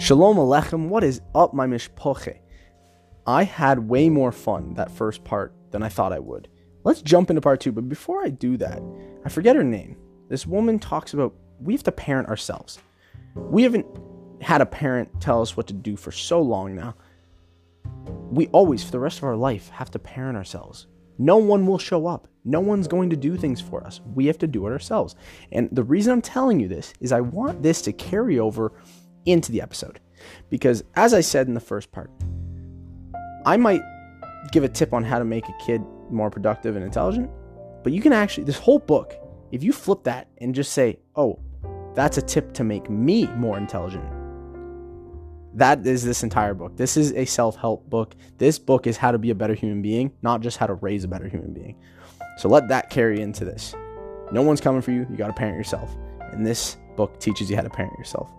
Shalom Alechem, what is up, my mishpoche? I had way more fun that first part than I thought I would. Let's jump into part two, but before I do that, I forget her name. This woman talks about we have to parent ourselves. We haven't had a parent tell us what to do for so long now. We always, for the rest of our life, have to parent ourselves. No one will show up. No one's going to do things for us. We have to do it ourselves. And the reason I'm telling you this is I want this to carry over into the episode. Because as I said in the first part, I might give a tip on how to make a kid more productive and intelligent, but you can actually, this whole book, if you flip that and just say, oh, that's a tip to make me more intelligent, that is this entire book. This is a self help book. This book is how to be a better human being, not just how to raise a better human being. So let that carry into this. No one's coming for you. You got to parent yourself. And this book teaches you how to parent yourself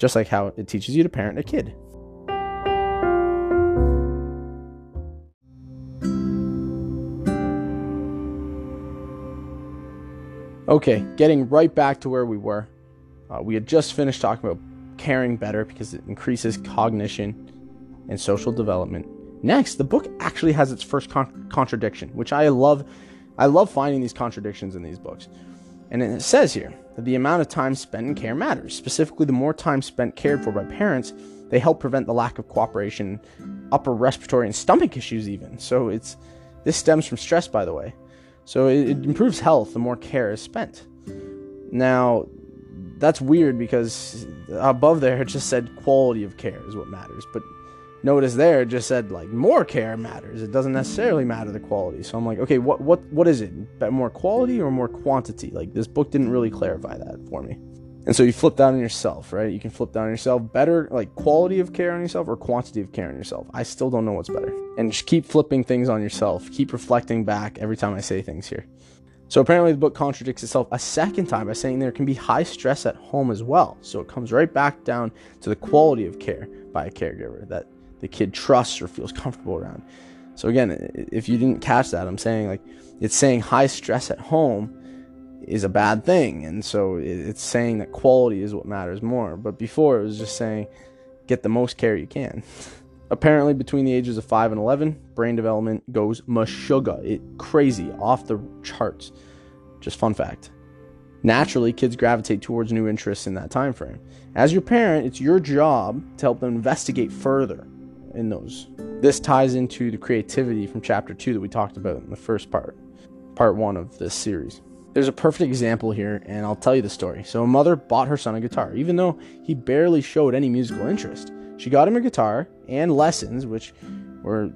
just like how it teaches you to parent a kid. Okay, getting right back to where we were. Uh, we had just finished talking about caring better because it increases cognition and social development. Next, the book actually has its first con- contradiction, which I love. I love finding these contradictions in these books. And it says here that the amount of time spent in care matters. Specifically, the more time spent cared for by parents, they help prevent the lack of cooperation, upper respiratory and stomach issues, even. So it's this stems from stress, by the way. So it, it improves health the more care is spent. Now, that's weird because above there it just said quality of care is what matters, but notice there just said like more care matters. It doesn't necessarily matter the quality. So I'm like, okay, what what what is it? More quality or more quantity? Like this book didn't really clarify that for me. And so you flip down on yourself, right? You can flip down on yourself. Better like quality of care on yourself or quantity of care on yourself. I still don't know what's better. And just keep flipping things on yourself. Keep reflecting back every time I say things here. So apparently the book contradicts itself a second time by saying there can be high stress at home as well. So it comes right back down to the quality of care by a caregiver that the kid trusts or feels comfortable around. So again, if you didn't catch that, I'm saying like it's saying high stress at home is a bad thing, and so it's saying that quality is what matters more. But before it was just saying get the most care you can. Apparently, between the ages of 5 and 11, brain development goes mashuga. It crazy, off the charts. Just fun fact. Naturally, kids gravitate towards new interests in that time frame. As your parent, it's your job to help them investigate further in those. This ties into the creativity from chapter 2 that we talked about in the first part, part 1 of this series. There's a perfect example here, and I'll tell you the story. So, a mother bought her son a guitar, even though he barely showed any musical interest. She got him a guitar and lessons, which were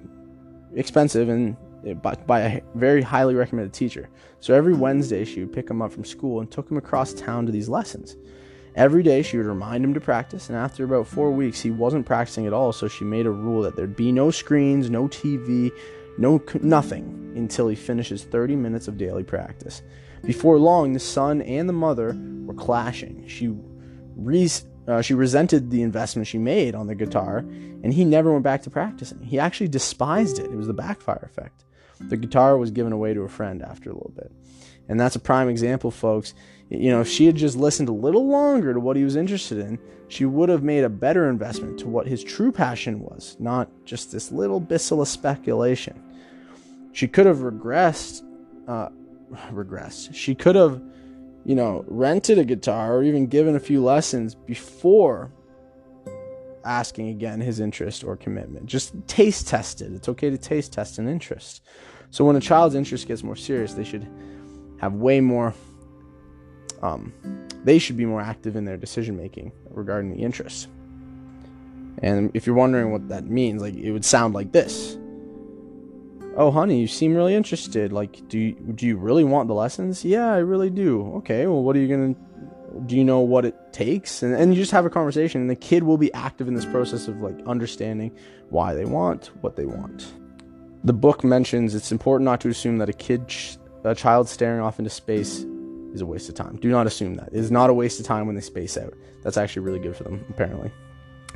expensive and by a very highly recommended teacher. So every Wednesday, she would pick him up from school and took him across town to these lessons. Every day she would remind him to practice, and after about four weeks, he wasn't practicing at all. So she made a rule that there'd be no screens, no TV, no nothing until he finishes 30 minutes of daily practice. Before long, the son and the mother were clashing. She uh, she resented the investment she made on the guitar, and he never went back to practicing. He actually despised it. It was the backfire effect. The guitar was given away to a friend after a little bit. And that's a prime example, folks. You know, if she had just listened a little longer to what he was interested in, she would have made a better investment to what his true passion was, not just this little bissel of speculation. She could have regressed, uh, regressed. She could have, you know, rented a guitar or even given a few lessons before asking again his interest or commitment. Just taste test it. It's okay to taste test an interest. So when a child's interest gets more serious, they should have way more um, they should be more active in their decision making regarding the interests. And if you're wondering what that means, like it would sound like this. Oh, honey, you seem really interested. Like, do you, do you really want the lessons? Yeah, I really do. Okay, well, what are you gonna? Do you know what it takes? And and you just have a conversation, and the kid will be active in this process of like understanding why they want what they want. The book mentions it's important not to assume that a kid, a child staring off into space is a waste of time. Do not assume that. It is not a waste of time when they space out. That's actually really good for them, apparently.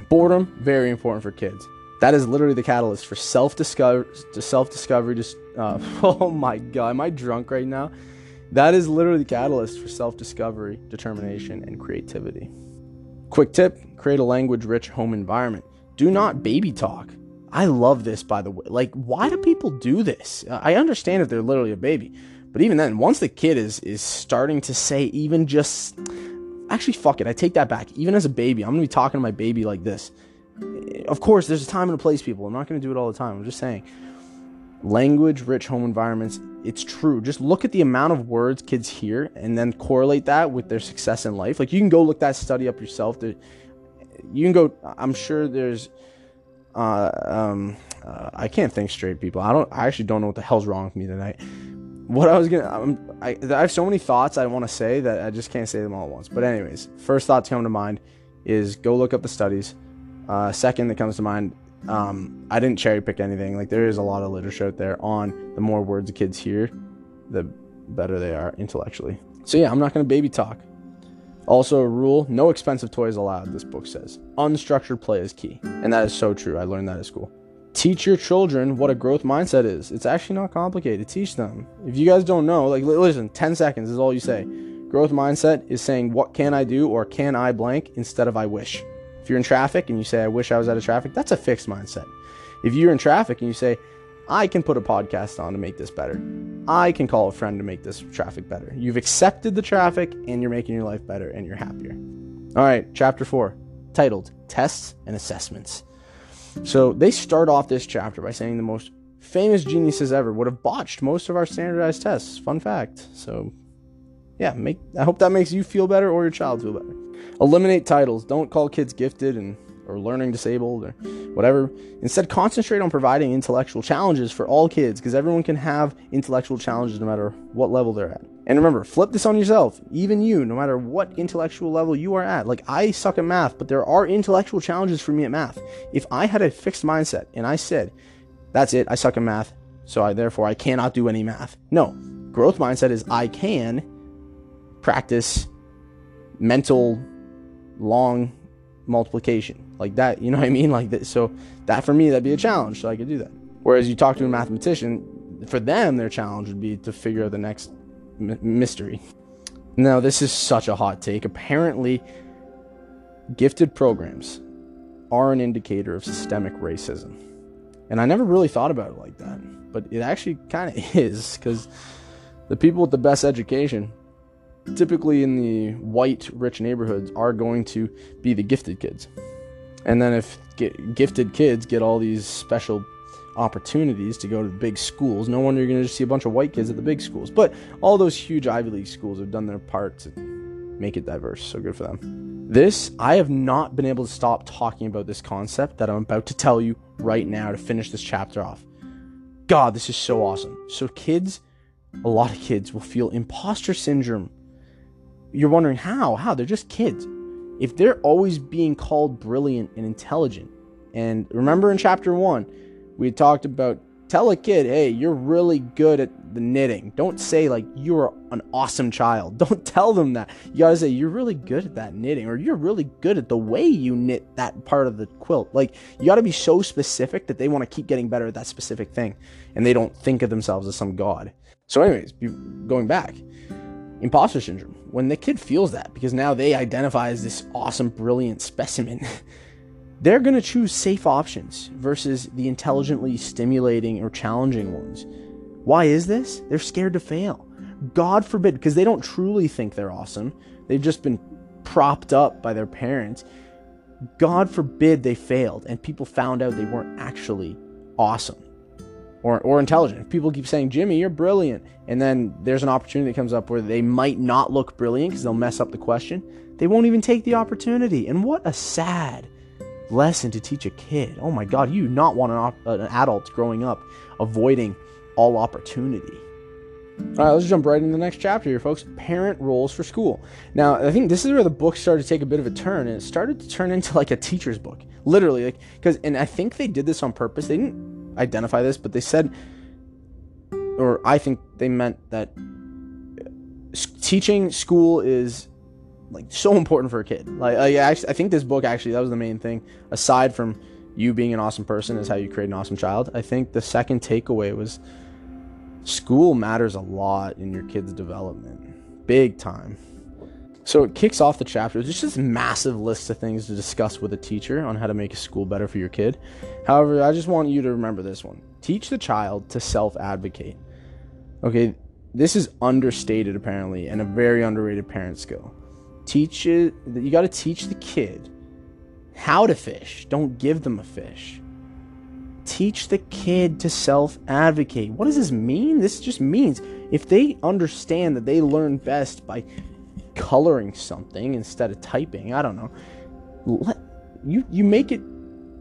Boredom, very important for kids. That is literally the catalyst for self discovery. Self discovery. Just uh, oh my god, am I drunk right now? That is literally the catalyst for self discovery, determination, and creativity. Quick tip create a language rich home environment. Do not baby talk. I love this, by the way. Like, why do people do this? I understand if they're literally a baby, but even then, once the kid is is starting to say even just actually fuck it, I take that back. Even as a baby, I'm gonna be talking to my baby like this. Of course, there's a time and a place, people. I'm not gonna do it all the time. I'm just saying, language rich home environments. It's true. Just look at the amount of words kids hear, and then correlate that with their success in life. Like you can go look that study up yourself. You can go. I'm sure there's. Uh, um, uh, I can't think straight, people. I don't. I actually don't know what the hell's wrong with me tonight what I was gonna, I'm, I, I have so many thoughts I want to say that I just can't say them all at once. But anyways, first thought to come to mind is go look up the studies. Uh, second that comes to mind, um, I didn't cherry pick anything. Like there is a lot of literature out there on the more words kids hear, the better they are intellectually. So yeah, I'm not gonna baby talk. Also, a rule: no expensive toys allowed. This book says unstructured play is key, and that is so true. I learned that at school teach your children what a growth mindset is. It's actually not complicated. Teach them. If you guys don't know, like listen, 10 seconds is all you say. Growth mindset is saying what can I do or can I blank instead of I wish. If you're in traffic and you say I wish I was out of traffic, that's a fixed mindset. If you're in traffic and you say I can put a podcast on to make this better. I can call a friend to make this traffic better. You've accepted the traffic and you're making your life better and you're happier. All right, chapter 4, titled Tests and Assessments. So they start off this chapter by saying the most famous geniuses ever would have botched most of our standardized tests. Fun fact. So yeah, make I hope that makes you feel better or your child feel better. Eliminate titles. Don't call kids gifted and or learning disabled or whatever. Instead, concentrate on providing intellectual challenges for all kids because everyone can have intellectual challenges no matter what level they're at. And remember, flip this on yourself. Even you, no matter what intellectual level you are at. Like, I suck at math, but there are intellectual challenges for me at math. If I had a fixed mindset and I said, that's it, I suck at math, so I, therefore I cannot do any math. No, growth mindset is I can practice mental long multiplication like that you know what i mean? Like that so that for me that'd be a challenge so i could do that. Whereas you talk to a mathematician for them their challenge would be to figure out the next m- mystery. Now this is such a hot take. Apparently gifted programs are an indicator of systemic racism. And i never really thought about it like that but it actually kind of is because the people with the best education typically in the white rich neighborhoods are going to be the gifted kids and then if gifted kids get all these special opportunities to go to big schools no wonder you're going to just see a bunch of white kids at the big schools but all those huge ivy league schools have done their part to make it diverse so good for them this i have not been able to stop talking about this concept that i'm about to tell you right now to finish this chapter off god this is so awesome so kids a lot of kids will feel imposter syndrome you're wondering how? How? They're just kids. If they're always being called brilliant and intelligent, and remember in chapter one, we talked about tell a kid, hey, you're really good at the knitting. Don't say like you're an awesome child. Don't tell them that. You gotta say you're really good at that knitting, or you're really good at the way you knit that part of the quilt. Like you gotta be so specific that they want to keep getting better at that specific thing, and they don't think of themselves as some god. So, anyways, going back, imposter syndrome. When the kid feels that, because now they identify as this awesome, brilliant specimen, they're going to choose safe options versus the intelligently stimulating or challenging ones. Why is this? They're scared to fail. God forbid, because they don't truly think they're awesome. They've just been propped up by their parents. God forbid they failed and people found out they weren't actually awesome or, or intelligent. If people keep saying, Jimmy, you're brilliant, and then there's an opportunity that comes up where they might not look brilliant because they'll mess up the question, they won't even take the opportunity. And what a sad lesson to teach a kid. Oh my God, you not want an, op- an adult growing up avoiding all opportunity. All right, let's jump right into the next chapter here, folks. Parent roles for school. Now, I think this is where the book started to take a bit of a turn, and it started to turn into like a teacher's book, literally. Like, because, and I think they did this on purpose. They didn't identify this, but they said, or I think they meant that teaching school is like so important for a kid. Like, I, actually, I think this book actually that was the main thing. Aside from you being an awesome person, is how you create an awesome child. I think the second takeaway was school matters a lot in your kid's development, big time. So it kicks off the chapter. It's just this massive list of things to discuss with a teacher on how to make a school better for your kid. However, I just want you to remember this one. Teach the child to self-advocate. Okay, this is understated apparently and a very underrated parent skill. Teach it you got to teach the kid how to fish. Don't give them a fish. Teach the kid to self-advocate. What does this mean? This just means if they understand that they learn best by coloring something instead of typing. I don't know. Let you you make it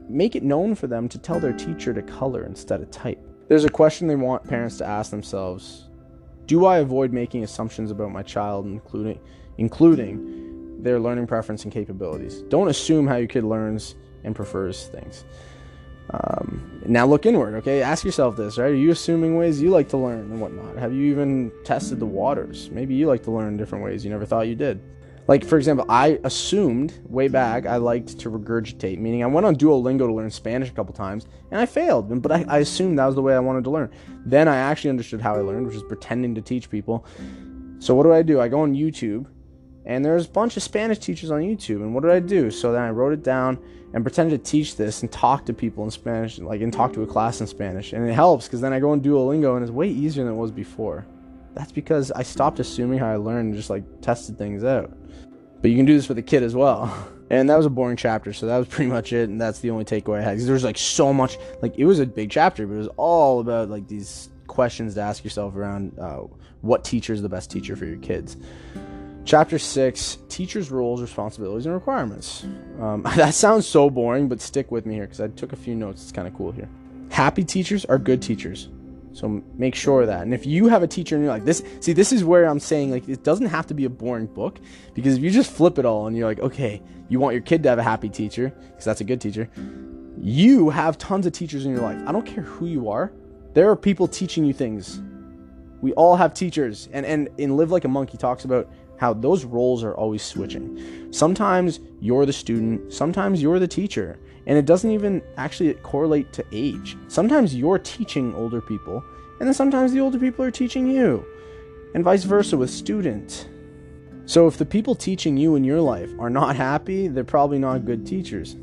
make it known for them to tell their teacher to color instead of type. There's a question they want parents to ask themselves. Do I avoid making assumptions about my child including including their learning preference and capabilities? Don't assume how your kid learns and prefers things. Um, now look inward, okay? Ask yourself this, right? Are you assuming ways you like to learn and whatnot? Have you even tested the waters? Maybe you like to learn different ways you never thought you did. Like, for example, I assumed way back I liked to regurgitate, meaning I went on Duolingo to learn Spanish a couple times and I failed, but I, I assumed that was the way I wanted to learn. Then I actually understood how I learned, which is pretending to teach people. So, what do I do? I go on YouTube and there's a bunch of Spanish teachers on YouTube. And what did I do? So then I wrote it down and pretended to teach this and talk to people in Spanish, like and talk to a class in Spanish. And it helps because then I go on Duolingo and it's way easier than it was before. That's because I stopped assuming how I learned and just like tested things out. But you can do this with a kid as well. And that was a boring chapter, so that was pretty much it. And that's the only takeaway I had. There's like so much, like it was a big chapter, but it was all about like these questions to ask yourself around uh, what teacher is the best teacher for your kids. Chapter 6 Teachers' Roles, Responsibilities, and Requirements. Um, that sounds so boring, but stick with me here because I took a few notes. It's kind of cool here. Happy teachers are good teachers. So make sure that. And if you have a teacher and you're like, this, see, this is where I'm saying, like, it doesn't have to be a boring book because if you just flip it all and you're like, okay, you want your kid to have a happy teacher because that's a good teacher, you have tons of teachers in your life. I don't care who you are, there are people teaching you things. We all have teachers. And, and in Live Like a Monk, he talks about how those roles are always switching. Sometimes you're the student, sometimes you're the teacher, and it doesn't even actually correlate to age. Sometimes you're teaching older people, and then sometimes the older people are teaching you, and vice versa with students. So if the people teaching you in your life are not happy, they're probably not good teachers.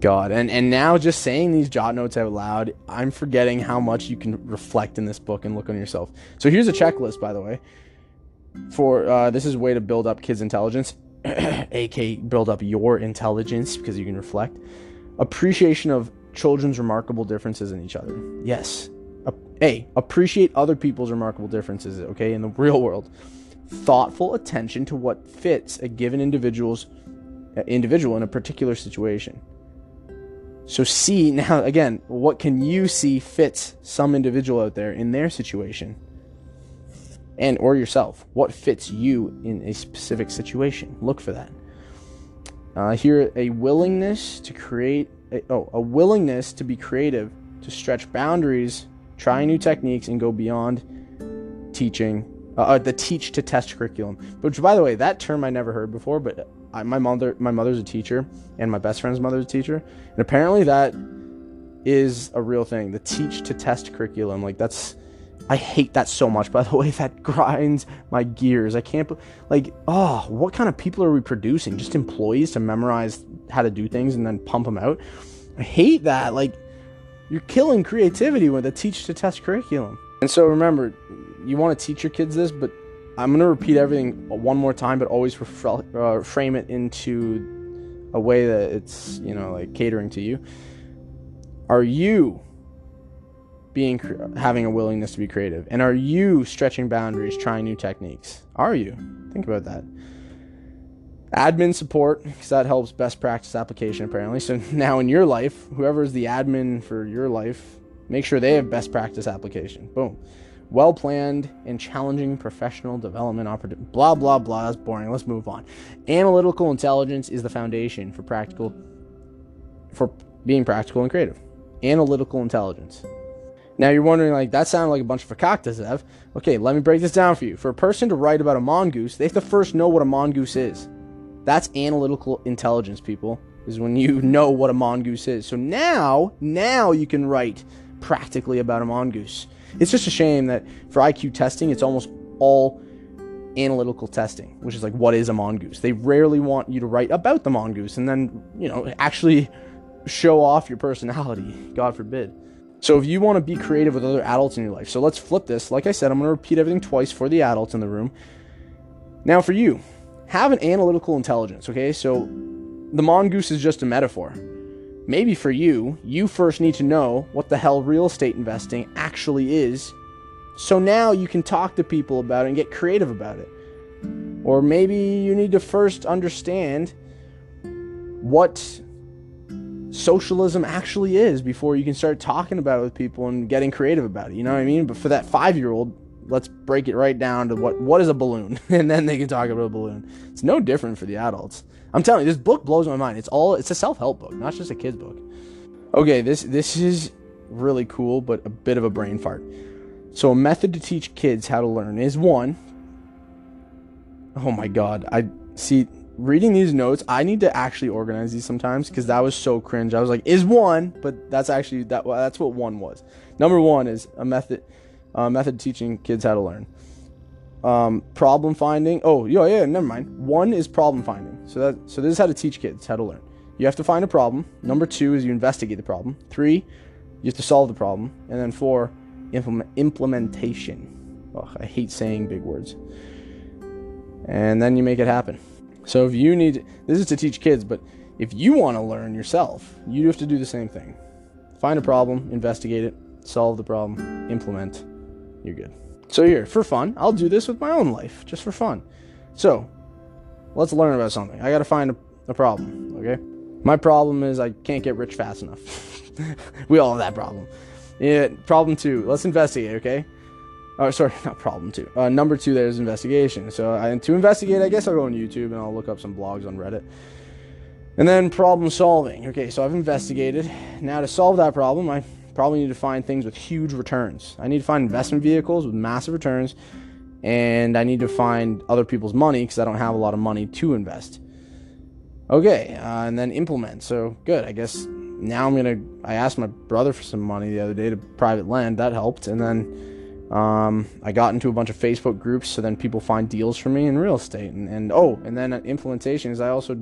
God, and and now just saying these jot notes out loud, I'm forgetting how much you can reflect in this book and look on yourself. So here's a checklist, by the way for uh, this is a way to build up kids' intelligence, aka build up your intelligence because you can reflect. Appreciation of children's remarkable differences in each other. Yes. A, appreciate other people's remarkable differences, okay, in the real world. Thoughtful attention to what fits a given individual's uh, individual in a particular situation. So see now again, what can you see fits some individual out there in their situation? And or yourself what fits you in a specific situation? Look for that. Uh, here a willingness to create a, oh a willingness to be creative to stretch boundaries try new techniques and go beyond teaching uh, uh, the teach to test curriculum. Which by the way that term i never heard before but I, my mother my mother's a teacher and my best friend's mother's a teacher. And apparently that is a real thing the teach to test curriculum. Like that's I hate that so much, by the way. That grinds my gears. I can't, like, oh, what kind of people are we producing? Just employees to memorize how to do things and then pump them out? I hate that. Like, you're killing creativity with a teach to test curriculum. And so remember, you want to teach your kids this, but I'm going to repeat everything one more time, but always uh, frame it into a way that it's, you know, like catering to you. Are you being having a willingness to be creative? And are you stretching boundaries, trying new techniques? Are you? Think about that. Admin support, because that helps best practice application apparently. So now in your life, whoever is the admin for your life, make sure they have best practice application. Boom. Well planned and challenging professional development opportunity. Blah blah blah. That's boring. Let's move on. Analytical intelligence is the foundation for practical for being practical and creative. Analytical intelligence. Now you're wondering, like, that sounded like a bunch of fakaktas, Ev. Okay, let me break this down for you. For a person to write about a mongoose, they have to first know what a mongoose is. That's analytical intelligence, people, is when you know what a mongoose is. So now, now you can write practically about a mongoose. It's just a shame that for IQ testing, it's almost all analytical testing, which is like what is a mongoose. They rarely want you to write about the mongoose and then, you know, actually show off your personality, God forbid. So if you want to be creative with other adults in your life, so let's flip this. Like I said, I'm going to repeat everything twice for the adults in the room. Now for you, have an analytical intelligence, okay? So the mongoose is just a metaphor. Maybe for you, you first need to know what the hell real estate investing actually is. So now you can talk to people about it and get creative about it. Or maybe you need to first understand what socialism actually is before you can start talking about it with people and getting creative about it. You know what I mean? But for that five year old, let's break it right down to what what is a balloon, and then they can talk about a balloon. It's no different for the adults. I'm telling you, this book blows my mind. It's all it's a self help book, not just a kid's book. Okay, this this is really cool, but a bit of a brain fart. So a method to teach kids how to learn is one. Oh my god, I see reading these notes, I need to actually organize these sometimes because that was so cringe. I was like, is one, but that's actually that. That's what one was. Number one is a method, uh, method teaching kids how to learn. Um, problem finding. Oh, yeah, yeah. Never mind. One is problem finding. So that so this is how to teach kids how to learn. You have to find a problem. Number two is you investigate the problem. Three, you have to solve the problem, and then four, implement implementation. Oh, I hate saying big words. And then you make it happen. So if you need, this is to teach kids, but if you want to learn yourself, you have to do the same thing. Find a problem, investigate it, solve the problem, implement. You're good. So here, for fun, I'll do this with my own life, just for fun. So, let's learn about something. I got to find a, a problem, okay? My problem is I can't get rich fast enough. we all have that problem. Yeah, problem two, let's investigate, okay? Oh, sorry, not problem two. Uh, number two, there's investigation. So to investigate, I guess I'll go on YouTube and I'll look up some blogs on Reddit. And then problem solving. Okay, so I've investigated. Now to solve that problem, I probably need to find things with huge returns. I need to find investment vehicles with massive returns, and I need to find other people's money because I don't have a lot of money to invest. Okay, uh, and then implement. So good. I guess now I'm gonna. I asked my brother for some money the other day to private lend. That helped, and then um, I got into a bunch of Facebook groups, so then people find deals for me in real estate. And, and oh, and then implementation is I also,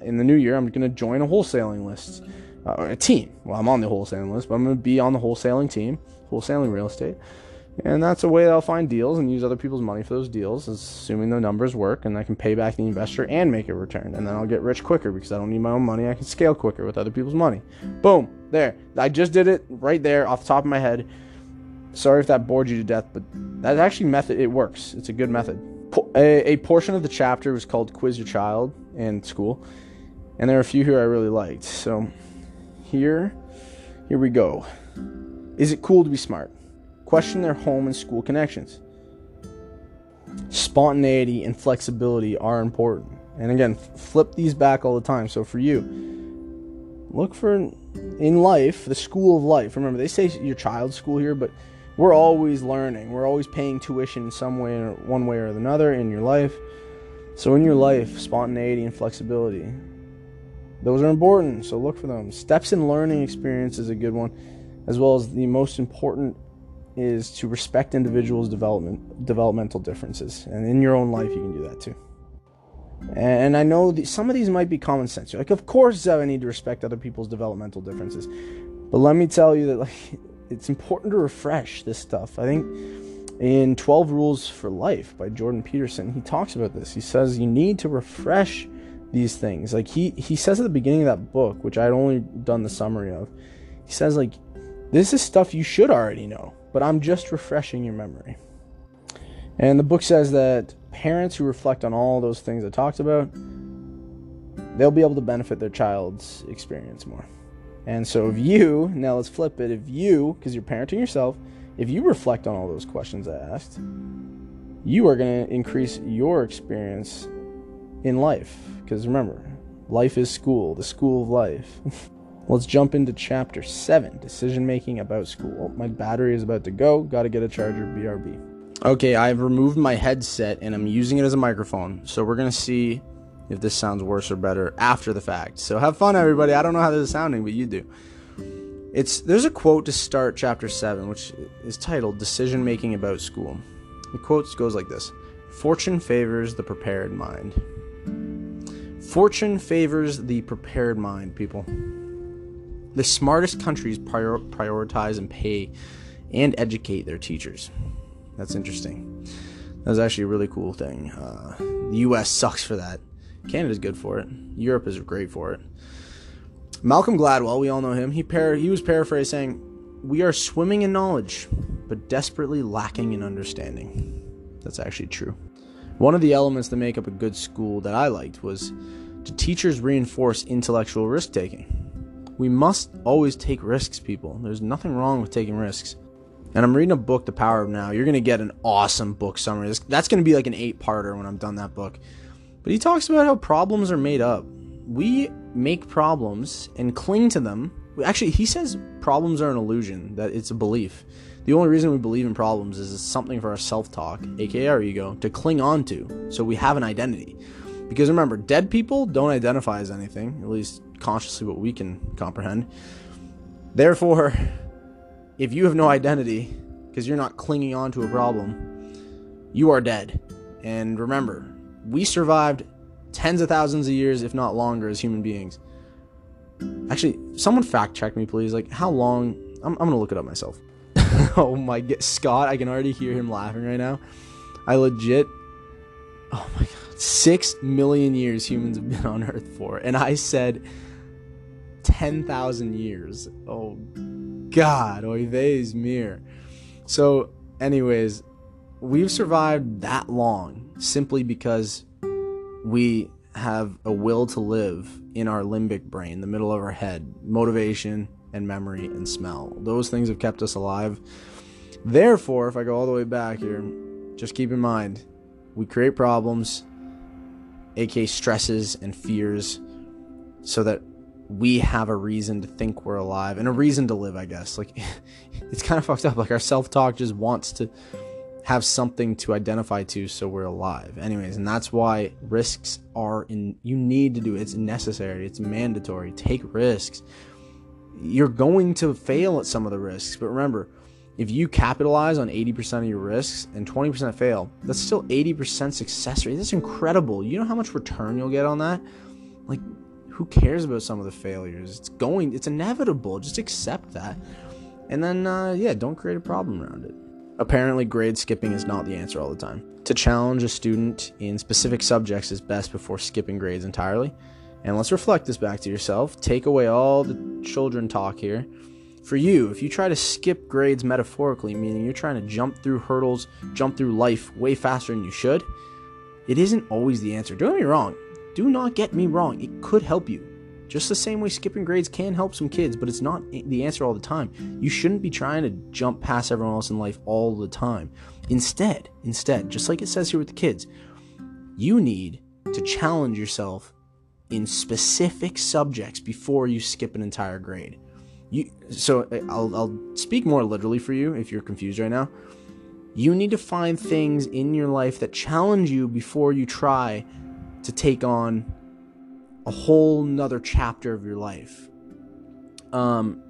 in the new year, I'm going to join a wholesaling list, uh, a team. Well, I'm on the wholesaling list, but I'm going to be on the wholesaling team, wholesaling real estate. And that's a way that I'll find deals and use other people's money for those deals, assuming the numbers work, and I can pay back the investor and make a return. And then I'll get rich quicker because I don't need my own money. I can scale quicker with other people's money. Boom, there. I just did it right there off the top of my head. Sorry if that bored you to death, but that actually method it works. It's a good method. A, a portion of the chapter was called "Quiz Your Child" in school, and there are a few here I really liked. So here, here we go. Is it cool to be smart? Question their home and school connections. Spontaneity and flexibility are important. And again, flip these back all the time. So for you, look for in life, the school of life. Remember, they say your child's school here, but we're always learning. We're always paying tuition in some way, or one way or another in your life. So, in your life, spontaneity and flexibility, those are important. So, look for them. Steps in learning experience is a good one, as well as the most important is to respect individuals' development developmental differences. And in your own life, you can do that too. And I know some of these might be common sense. You're like, of course, I need to respect other people's developmental differences. But let me tell you that, like, it's important to refresh this stuff. I think in 12 Rules for Life by Jordan Peterson, he talks about this. He says you need to refresh these things. Like he he says at the beginning of that book, which I'd only done the summary of. He says like this is stuff you should already know, but I'm just refreshing your memory. And the book says that parents who reflect on all those things I talked about, they'll be able to benefit their child's experience more. And so if you, now let's flip it, if you, because you're parenting yourself, if you reflect on all those questions I asked, you are going to increase your experience in life. Because remember, life is school, the school of life. Let's jump into chapter 7 decision making about school. My battery is about to go. Got to get a charger, BRB. Okay, I've removed my headset and I'm using it as a microphone. So we're going to see if this sounds worse or better after the fact. So have fun, everybody. I don't know how this is sounding, but you do. It's there's a quote to start chapter seven, which is titled "Decision Making About School." The quote goes like this: Fortune favors the prepared mind. Fortune favors the prepared mind, people. The smartest countries prior- prioritize and pay and educate their teachers. That's interesting. That's actually a really cool thing. Uh, the U.S. sucks for that. Canada's good for it. Europe is great for it. Malcolm Gladwell, we all know him. He par- he was paraphrased saying, "We are swimming in knowledge, but desperately lacking in understanding." That's actually true. One of the elements that make up a good school that I liked was to teachers reinforce intellectual risk taking. We must always take risks, people. There's nothing wrong with taking risks. And I'm reading a book, The Power of Now. You're going to get an awesome book summary. That's going to be like an eight parter when I'm done that book. But he talks about how problems are made up. We make problems and cling to them. Actually, he says problems are an illusion, that it's a belief. The only reason we believe in problems is it's something for our self talk, aka our ego, to cling on to. So we have an identity. Because remember, dead people don't identify as anything, at least consciously what we can comprehend. Therefore, if you have no identity, because you're not clinging on to a problem, you are dead. And remember, we survived tens of thousands of years, if not longer, as human beings. Actually, someone fact check me, please. Like, how long? I'm, I'm gonna look it up myself. oh my god, Scott! I can already hear him laughing right now. I legit. Oh my god, six million years humans have been on Earth for, and I said ten thousand years. Oh god, oy vey's mir. So, anyways, we've survived that long simply because we have a will to live in our limbic brain, the middle of our head, motivation and memory and smell. Those things have kept us alive. Therefore, if I go all the way back here, just keep in mind we create problems, aka stresses and fears, so that we have a reason to think we're alive and a reason to live, I guess. Like, it's kind of fucked up. Like, our self talk just wants to have something to identify to so we're alive. Anyways, and that's why risks are in, you need to do it. It's necessary, it's mandatory. Take risks. You're going to fail at some of the risks, but remember, if you capitalize on 80% of your risks and 20% fail, that's still 80% success rate. That's incredible. You know how much return you'll get on that? Like, who cares about some of the failures? It's going, it's inevitable. Just accept that. And then, uh, yeah, don't create a problem around it. Apparently, grade skipping is not the answer all the time. To challenge a student in specific subjects is best before skipping grades entirely. And let's reflect this back to yourself. Take away all the children talk here. For you, if you try to skip grades metaphorically, meaning you're trying to jump through hurdles, jump through life way faster than you should, it isn't always the answer. Don't get me wrong. Do not get me wrong. It could help you. Just the same way skipping grades can help some kids, but it's not the answer all the time. You shouldn't be trying to jump past everyone else in life all the time. Instead, instead, just like it says here with the kids, you need to challenge yourself in specific subjects before you skip an entire grade. You so uh, I'll, I'll speak more literally for you if you're confused right now. You need to find things in your life that challenge you before you try to take on a whole nother chapter of your life. Um,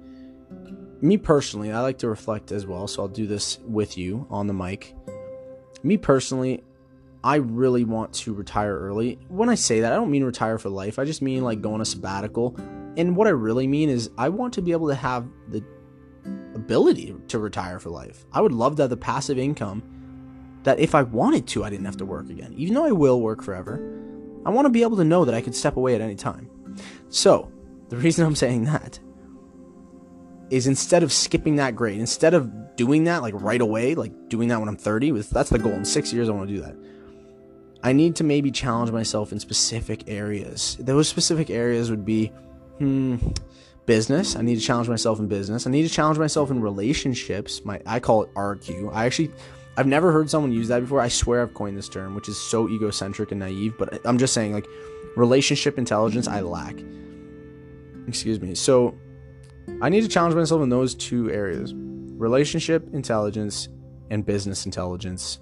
me personally, I like to reflect as well, so I'll do this with you on the mic. Me personally, I really want to retire early. When I say that, I don't mean retire for life. I just mean like go on a sabbatical. And what I really mean is I want to be able to have the ability to retire for life. I would love to have the passive income that if I wanted to, I didn't have to work again. Even though I will work forever, I want to be able to know that I could step away at any time. So, the reason I'm saying that is instead of skipping that grade, instead of doing that like right away, like doing that when I'm 30, with that's the goal. In six years, I want to do that. I need to maybe challenge myself in specific areas. Those specific areas would be, hmm, business. I need to challenge myself in business. I need to challenge myself in relationships. My I call it RQ. I actually I've never heard someone use that before. I swear I've coined this term, which is so egocentric and naive, but I'm just saying, like, relationship intelligence, I lack. Excuse me. So, I need to challenge myself in those two areas relationship intelligence and business intelligence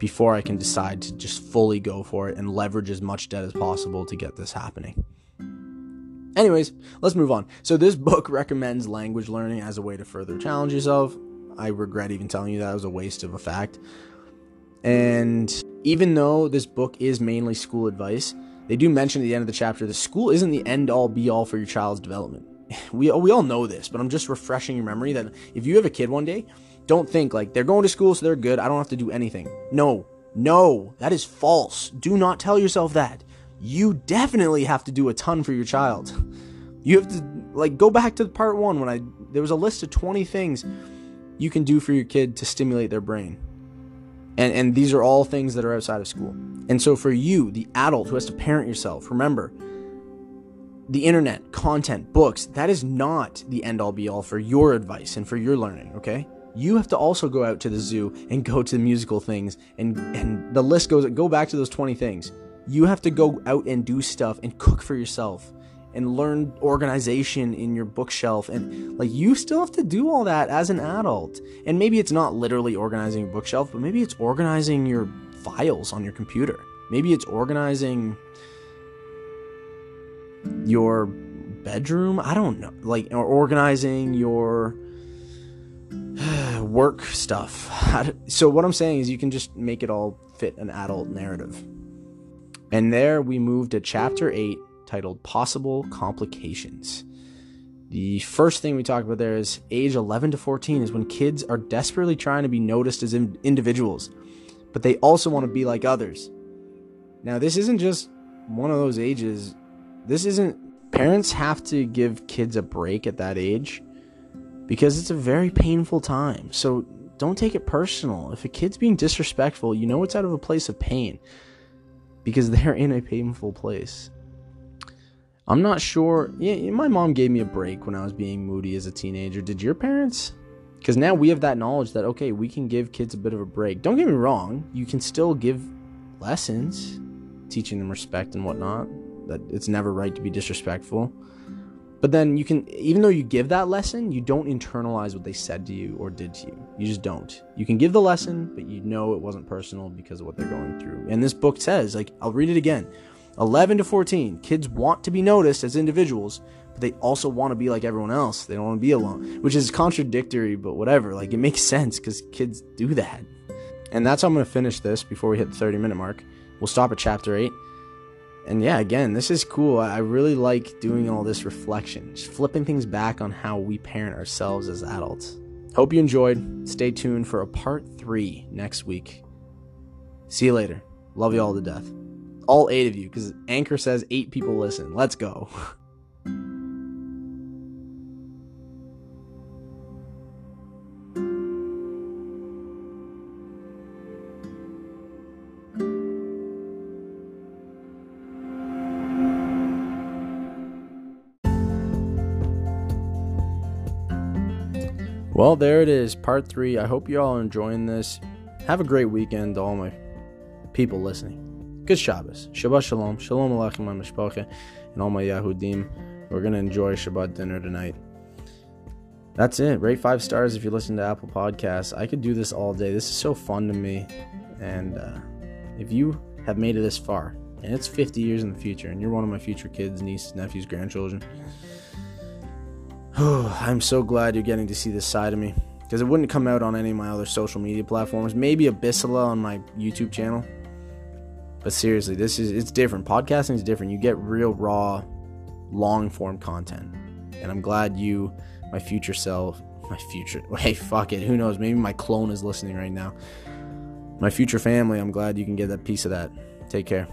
before I can decide to just fully go for it and leverage as much debt as possible to get this happening. Anyways, let's move on. So, this book recommends language learning as a way to further challenge yourself. I regret even telling you that it was a waste of a fact. And even though this book is mainly school advice, they do mention at the end of the chapter the school isn't the end all be all for your child's development. We, we all know this, but I'm just refreshing your memory that if you have a kid one day, don't think like they're going to school so they're good. I don't have to do anything. No, no, that is false. Do not tell yourself that. You definitely have to do a ton for your child. You have to like go back to part 1 when I there was a list of 20 things you can do for your kid to stimulate their brain. And and these are all things that are outside of school. And so for you, the adult who has to parent yourself, remember, the internet, content, books, that is not the end all be all for your advice and for your learning, okay? you have to also go out to the zoo and go to musical things and and the list goes go back to those 20 things you have to go out and do stuff and cook for yourself and learn organization in your bookshelf. And like you still have to do all that as an adult. And maybe it's not literally organizing your bookshelf but maybe it's organizing your files on your computer. Maybe it's organizing your bedroom. I don't know. Like or organizing your work stuff. So what I'm saying is you can just make it all fit an adult narrative. And there we move to chapter 8 titled Possible Complications. The first thing we talk about there is age 11 to 14 is when kids are desperately trying to be noticed as in- individuals, but they also want to be like others. Now, this isn't just one of those ages. This isn't parents have to give kids a break at that age because it's a very painful time. So don't take it personal. If a kid's being disrespectful, you know it's out of a place of pain because they're in a painful place. I'm not sure. Yeah, my mom gave me a break when I was being moody as a teenager. Did your parents? Because now we have that knowledge that, okay, we can give kids a bit of a break. Don't get me wrong, you can still give lessons, teaching them respect and whatnot, that it's never right to be disrespectful. But then you can, even though you give that lesson, you don't internalize what they said to you or did to you. You just don't. You can give the lesson, but you know it wasn't personal because of what they're going through. And this book says, like, I'll read it again 11 to 14, kids want to be noticed as individuals, but they also want to be like everyone else. They don't want to be alone, which is contradictory, but whatever. Like, it makes sense because kids do that. And that's how I'm going to finish this before we hit the 30 minute mark. We'll stop at chapter 8 and yeah, again, this is cool. I really like doing all this reflection, just flipping things back on how we parent ourselves as adults. Hope you enjoyed. Stay tuned for a part three next week. See you later. Love you all to death. All eight of you, because Anchor says eight people listen. Let's go. Well, there it is, part three. I hope you all are enjoying this. Have a great weekend, to all my people listening. Good Shabbos. Shabbat Shalom. Shalom Aleichem, my mishpacha, and all my Yahudim. We're going to enjoy Shabbat dinner tonight. That's it. Rate five stars if you listen to Apple Podcasts. I could do this all day. This is so fun to me. And uh, if you have made it this far, and it's 50 years in the future, and you're one of my future kids, nieces, nephews, grandchildren, oh, I'm so glad you're getting to see this side of me because it wouldn't come out on any of my other social media platforms. Maybe Abyssala on my YouTube channel. But seriously, this is it's different. Podcasting is different. You get real raw, long form content. And I'm glad you, my future self, my future, hey, fuck it, who knows? Maybe my clone is listening right now. My future family, I'm glad you can get that piece of that. Take care.